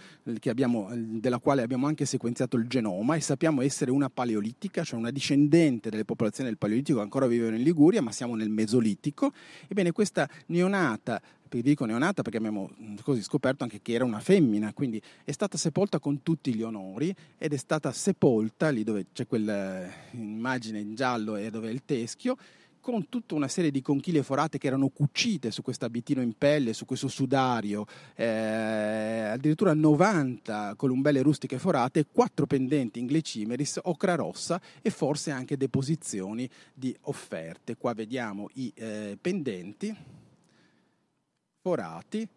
abbiamo, della quale abbiamo anche sequenziato il genoma e sappiamo essere una paleolitica, cioè una discendente delle popolazioni del paleolitico che ancora vivono in Liguria, ma siamo nel mesolitico. Ebbene, questa neonata vi dico neonata perché abbiamo così scoperto anche che era una femmina, quindi è stata sepolta con tutti gli onori ed è stata sepolta lì dove c'è quell'immagine in giallo e dove è il teschio con tutta una serie di conchiglie forate che erano cucite su questo abitino in pelle, su questo sudario, eh, addirittura 90 columbelle rustiche forate, 4 pendenti in glecimeris, ocra rossa e forse anche deposizioni di offerte. Qua vediamo i eh, pendenti forati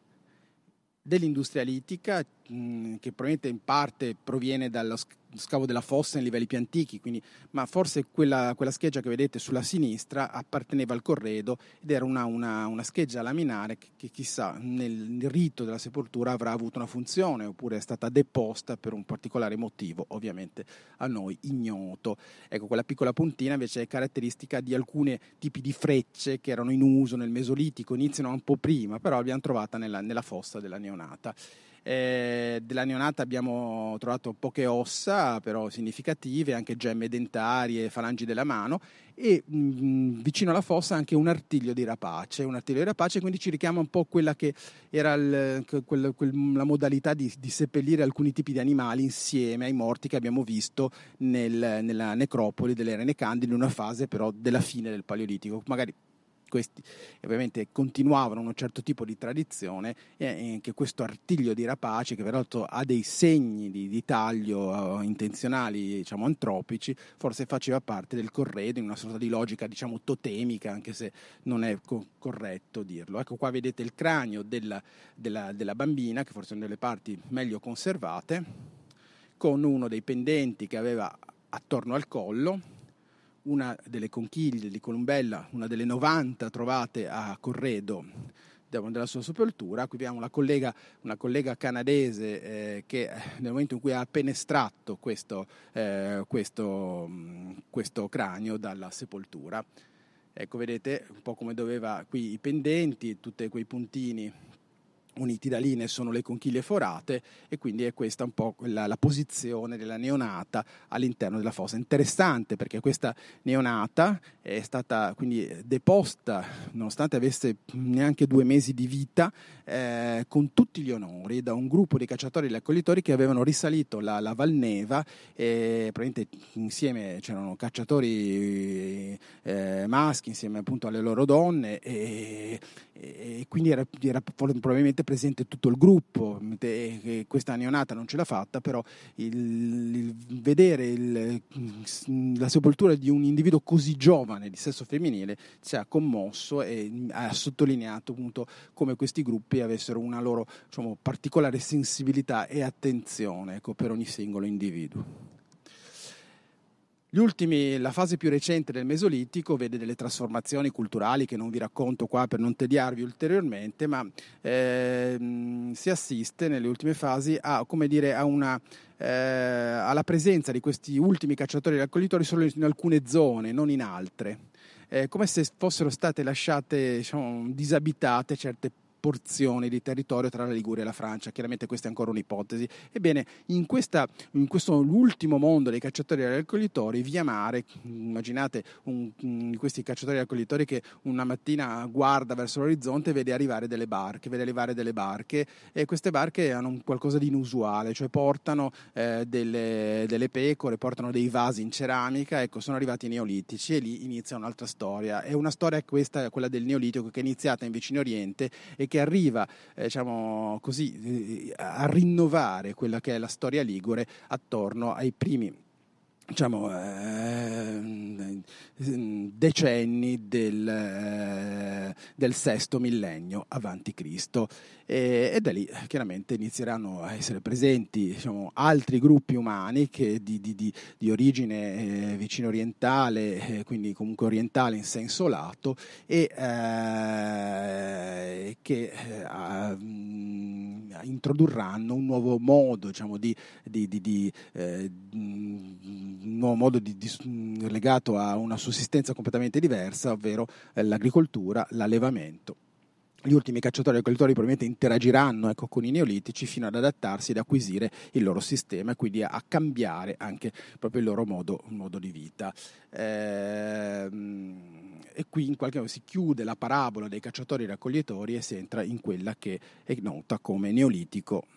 dell'industria litica che probabilmente in parte proviene dallo scavo della fossa in livelli più antichi, quindi, ma forse quella, quella, scheggia che vedete sulla sinistra apparteneva al corredo ed era una, una, una scheggia laminare che, che, chissà nel rito della sepoltura avrà avuto una funzione oppure è stata deposta per un particolare motivo, ovviamente a noi ignoto. Ecco, quella piccola puntina invece è caratteristica di alcuni tipi di frecce che erano in uso nel Mesolitico, iniziano un po' prima, però l'abbiamo trovata nella, nella fossa della neonata. Eh, della neonata abbiamo trovato poche ossa, però significative, anche gemme dentarie, falangi della mano e mh, mm, vicino alla fossa anche un artiglio di rapace, un artiglio di rapace, quindi ci richiama un po' quella che era il, quel, quel, la modalità di, di, seppellire alcuni tipi di animali insieme ai morti che abbiamo visto nel, nella necropoli delle Rene Candide in una fase però della fine del Paleolitico. Magari questi ovviamente continuavano un certo tipo di tradizione e anche questo artiglio di rapace che peraltro ha dei segni di, di taglio uh, intenzionali diciamo antropici forse faceva parte del corredo in una sorta di logica diciamo totemica anche se non è co- corretto dirlo. Ecco qua vedete il cranio della, della, della bambina che forse è una delle parti meglio conservate con uno dei pendenti che aveva attorno al collo una delle conchiglie di Columbella, una delle 90 trovate a Corredo della sua sepoltura. Qui abbiamo una collega, una collega canadese eh, che eh, nel momento in cui ha appena estratto questo, eh, questo, questo cranio dalla sepoltura. Ecco, vedete un po' come doveva qui i pendenti, tutti quei puntini uniti da linee sono le conchiglie forate e quindi è questa un po' la, la, posizione della neonata all'interno della fossa. Interessante perché questa neonata è stata quindi deposta, nonostante avesse neanche due mesi di vita, eh, con tutti gli onori da un gruppo di cacciatori e raccoglitori che avevano risalito la, la Valneva e probabilmente insieme c'erano cacciatori eh, maschi insieme appunto alle loro donne e, e quindi era, era probabilmente presente tutto il gruppo, questa neonata non ce l'ha fatta, però il, il vedere il, la sepoltura di un individuo così giovane di sesso femminile ci ha commosso e ha sottolineato appunto come questi gruppi avessero una loro diciamo, particolare sensibilità e attenzione ecco, per ogni singolo individuo. Ultimi, la fase più recente del Mesolitico vede delle trasformazioni culturali che non vi racconto qua per non tediarvi ulteriormente, ma eh, si assiste nelle ultime fasi a, dire, a una, eh, alla presenza di questi ultimi cacciatori e raccoglitori solo in alcune zone, non in altre. Eh, come se fossero state lasciate diciamo, disabitate certe porzioni di territorio tra la Liguria e la Francia. Chiaramente questa è ancora un'ipotesi. Ebbene, in, questa, in questo ultimo mondo dei cacciatori e raccoglitori, via mare, immaginate un, questi cacciatori e raccoglitori che una mattina guarda verso l'orizzonte e vede arrivare delle barche, vede arrivare delle barche e queste barche hanno qualcosa di inusuale, cioè portano eh, delle, delle, pecore, portano dei vasi in ceramica, ecco, sono arrivati i neolitici e lì inizia un'altra storia. È una storia questa, quella del neolitico, che è iniziata in vicino Oriente e che arriva eh, diciamo così, eh, a rinnovare quella che è la storia ligure attorno ai primi diciamo, eh, decenni del, eh, del, sesto millennio avanti Cristo. E, e, da lì chiaramente inizieranno a essere presenti diciamo, altri gruppi umani che di, di, di, di origine eh, vicino orientale, eh, quindi comunque orientale in senso lato e eh, che eh, introdurranno un nuovo modo diciamo, di, un nuovo modo di, legato a una sussistenza completamente diversa, ovvero eh, l'agricoltura, l'allevamento. Gli ultimi cacciatori e raccoglitori probabilmente interagiranno ecco, con i neolitici fino ad adattarsi ed acquisire il loro sistema e quindi a, a cambiare anche proprio il loro modo, modo di vita. Ehm, e qui in qualche modo si chiude la parabola dei cacciatori e raccoglitori e si entra in quella che è nota come neolitico.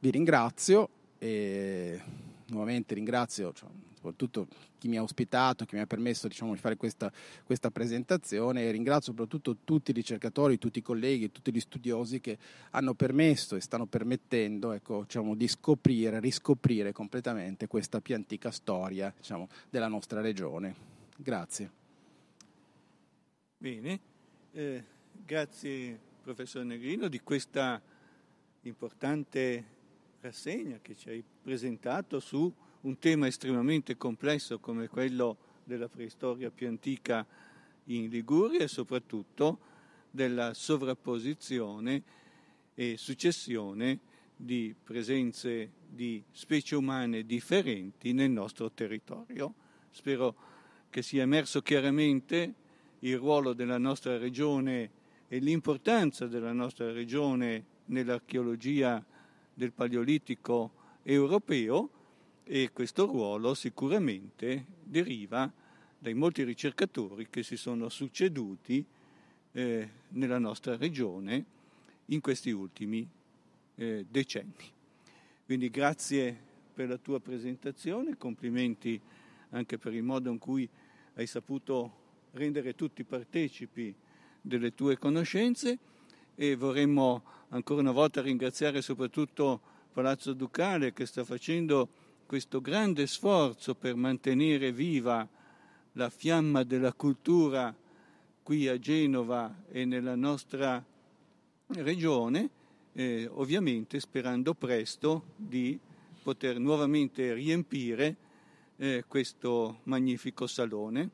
Vi ringrazio e nuovamente ringrazio cioè, soprattutto chi mi ha ospitato, chi mi ha permesso diciamo, di fare questa, questa, presentazione e ringrazio soprattutto tutti i ricercatori, tutti i colleghi, tutti gli studiosi che hanno permesso e stanno permettendo ecco, diciamo, di scoprire, riscoprire completamente questa più antica storia diciamo, della nostra regione. Grazie. Bene, eh, grazie professor Negrino di questa importante rassegna che ci hai presentato su un tema estremamente complesso come quello della preistoria più antica in Liguria e soprattutto della sovrapposizione e successione di presenze di specie umane differenti nel nostro territorio. Spero che sia emerso chiaramente il ruolo della nostra regione e l'importanza della nostra regione nell'archeologia del Paleolitico europeo e questo ruolo sicuramente deriva dai molti ricercatori che si sono succeduti eh, nella nostra regione in questi ultimi eh, decenni. Quindi grazie per la tua presentazione, complimenti anche per il modo in cui hai saputo rendere tutti partecipi delle tue conoscenze e vorremmo ancora una volta ringraziare soprattutto Palazzo Ducale che sta facendo questo grande sforzo per mantenere viva la fiamma della cultura qui a Genova e nella nostra regione, eh, ovviamente sperando presto di poter nuovamente riempire eh, questo magnifico salone.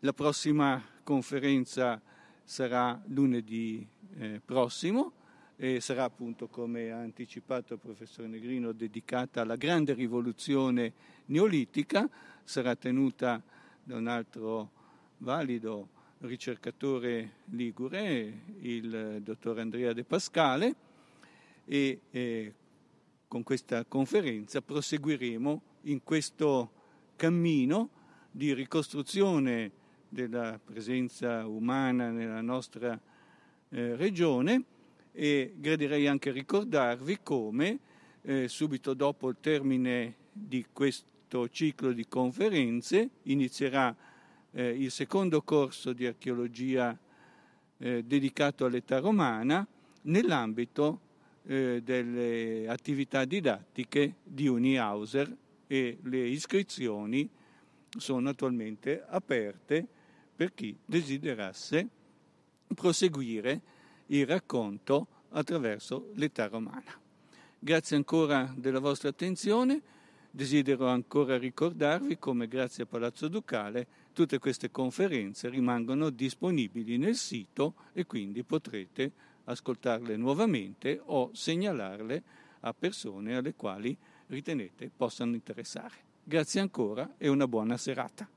La prossima conferenza sarà lunedì eh, prossimo e sarà appunto, come ha anticipato il professor Negrino, dedicata alla grande rivoluzione neolitica, sarà tenuta da un altro valido ricercatore ligure, il dottor Andrea De Pascale, e eh, con questa conferenza proseguiremo in questo cammino di ricostruzione della presenza umana nella nostra eh, regione e gradirei anche ricordarvi come eh, subito dopo il termine di questo ciclo di conferenze inizierà eh, il secondo corso di archeologia eh, dedicato all'età romana nell'ambito eh, delle attività didattiche di Unihauser e le iscrizioni sono attualmente aperte per chi desiderasse proseguire il racconto attraverso l'età romana. Grazie ancora della vostra attenzione. Desidero ancora ricordarvi come grazie a Palazzo Ducale tutte queste conferenze rimangono disponibili nel sito e quindi potrete ascoltarle nuovamente o segnalarle a persone alle quali ritenete possano interessare. Grazie ancora e una buona serata.